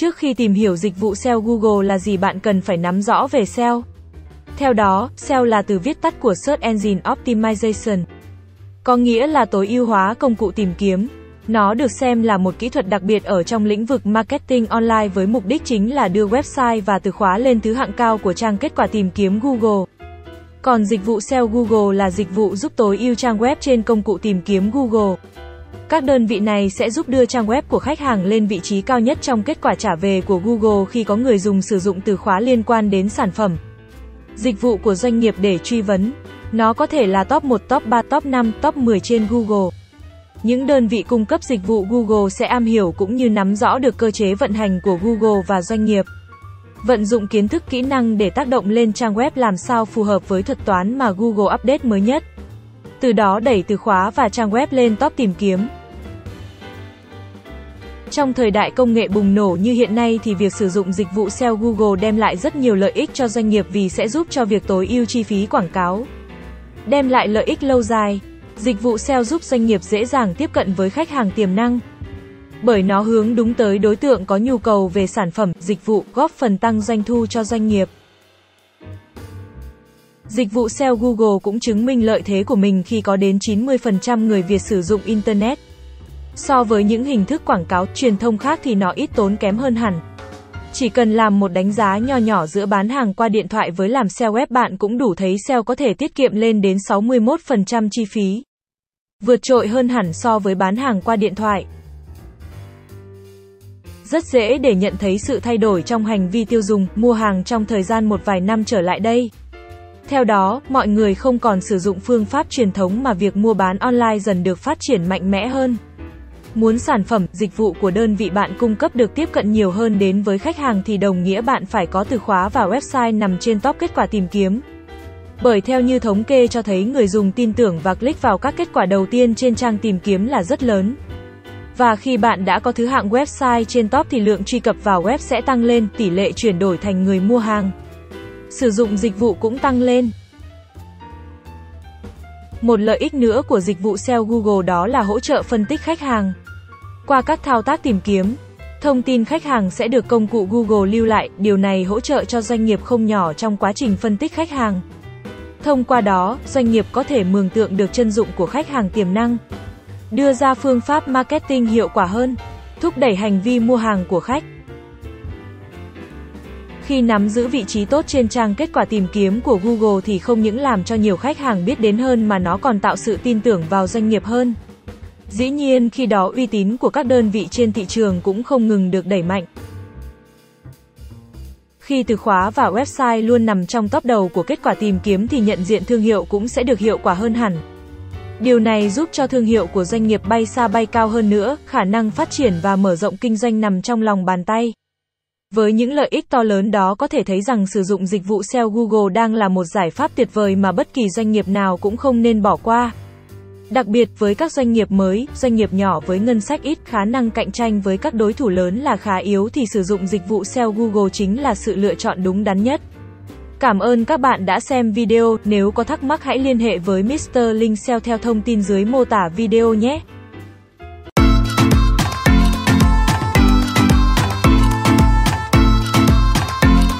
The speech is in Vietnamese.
Trước khi tìm hiểu dịch vụ SEO Google là gì bạn cần phải nắm rõ về SEO. Theo đó, SEO là từ viết tắt của Search Engine Optimization. Có nghĩa là tối ưu hóa công cụ tìm kiếm. Nó được xem là một kỹ thuật đặc biệt ở trong lĩnh vực marketing online với mục đích chính là đưa website và từ khóa lên thứ hạng cao của trang kết quả tìm kiếm Google. Còn dịch vụ SEO Google là dịch vụ giúp tối ưu trang web trên công cụ tìm kiếm Google. Các đơn vị này sẽ giúp đưa trang web của khách hàng lên vị trí cao nhất trong kết quả trả về của Google khi có người dùng sử dụng từ khóa liên quan đến sản phẩm. Dịch vụ của doanh nghiệp để truy vấn. Nó có thể là top 1, top 3, top 5, top 10 trên Google. Những đơn vị cung cấp dịch vụ Google sẽ am hiểu cũng như nắm rõ được cơ chế vận hành của Google và doanh nghiệp. Vận dụng kiến thức kỹ năng để tác động lên trang web làm sao phù hợp với thuật toán mà Google update mới nhất. Từ đó đẩy từ khóa và trang web lên top tìm kiếm. Trong thời đại công nghệ bùng nổ như hiện nay thì việc sử dụng dịch vụ SEO Google đem lại rất nhiều lợi ích cho doanh nghiệp vì sẽ giúp cho việc tối ưu chi phí quảng cáo. Đem lại lợi ích lâu dài. Dịch vụ SEO giúp doanh nghiệp dễ dàng tiếp cận với khách hàng tiềm năng. Bởi nó hướng đúng tới đối tượng có nhu cầu về sản phẩm, dịch vụ, góp phần tăng doanh thu cho doanh nghiệp. Dịch vụ SEO Google cũng chứng minh lợi thế của mình khi có đến 90% người Việt sử dụng Internet. So với những hình thức quảng cáo, truyền thông khác thì nó ít tốn kém hơn hẳn. Chỉ cần làm một đánh giá nho nhỏ giữa bán hàng qua điện thoại với làm SEO web bạn cũng đủ thấy SEO có thể tiết kiệm lên đến 61% chi phí. Vượt trội hơn hẳn so với bán hàng qua điện thoại. Rất dễ để nhận thấy sự thay đổi trong hành vi tiêu dùng, mua hàng trong thời gian một vài năm trở lại đây. Theo đó, mọi người không còn sử dụng phương pháp truyền thống mà việc mua bán online dần được phát triển mạnh mẽ hơn. Muốn sản phẩm, dịch vụ của đơn vị bạn cung cấp được tiếp cận nhiều hơn đến với khách hàng thì đồng nghĩa bạn phải có từ khóa và website nằm trên top kết quả tìm kiếm. Bởi theo như thống kê cho thấy người dùng tin tưởng và click vào các kết quả đầu tiên trên trang tìm kiếm là rất lớn. Và khi bạn đã có thứ hạng website trên top thì lượng truy cập vào web sẽ tăng lên, tỷ lệ chuyển đổi thành người mua hàng. Sử dụng dịch vụ cũng tăng lên. Một lợi ích nữa của dịch vụ SEO Google đó là hỗ trợ phân tích khách hàng. Qua các thao tác tìm kiếm, thông tin khách hàng sẽ được công cụ Google lưu lại, điều này hỗ trợ cho doanh nghiệp không nhỏ trong quá trình phân tích khách hàng. Thông qua đó, doanh nghiệp có thể mường tượng được chân dụng của khách hàng tiềm năng, đưa ra phương pháp marketing hiệu quả hơn, thúc đẩy hành vi mua hàng của khách. Khi nắm giữ vị trí tốt trên trang kết quả tìm kiếm của Google thì không những làm cho nhiều khách hàng biết đến hơn mà nó còn tạo sự tin tưởng vào doanh nghiệp hơn. Dĩ nhiên khi đó uy tín của các đơn vị trên thị trường cũng không ngừng được đẩy mạnh. Khi từ khóa và website luôn nằm trong top đầu của kết quả tìm kiếm thì nhận diện thương hiệu cũng sẽ được hiệu quả hơn hẳn. Điều này giúp cho thương hiệu của doanh nghiệp bay xa bay cao hơn nữa, khả năng phát triển và mở rộng kinh doanh nằm trong lòng bàn tay. Với những lợi ích to lớn đó có thể thấy rằng sử dụng dịch vụ SEO Google đang là một giải pháp tuyệt vời mà bất kỳ doanh nghiệp nào cũng không nên bỏ qua. Đặc biệt với các doanh nghiệp mới, doanh nghiệp nhỏ với ngân sách ít, khả năng cạnh tranh với các đối thủ lớn là khá yếu thì sử dụng dịch vụ SEO Google chính là sự lựa chọn đúng đắn nhất. Cảm ơn các bạn đã xem video, nếu có thắc mắc hãy liên hệ với Mr. Linh SEO theo thông tin dưới mô tả video nhé.